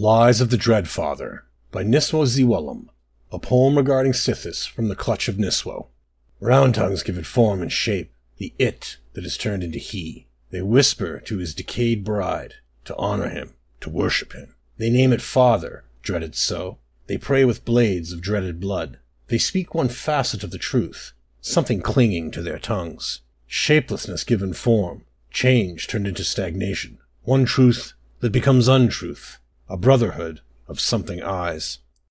Lies of the Dreadfather by Niswo Ziwullum, a poem regarding Sithis from the clutch of Niswo. Round tongues give it form and shape, the it that is turned into he. They whisper to his decayed bride, to honor him, to worship him. They name it father, dreaded so. They pray with blades of dreaded blood. They speak one facet of the truth, something clinging to their tongues. Shapelessness given form, change turned into stagnation. One truth that becomes untruth, a brotherhood of something eyes.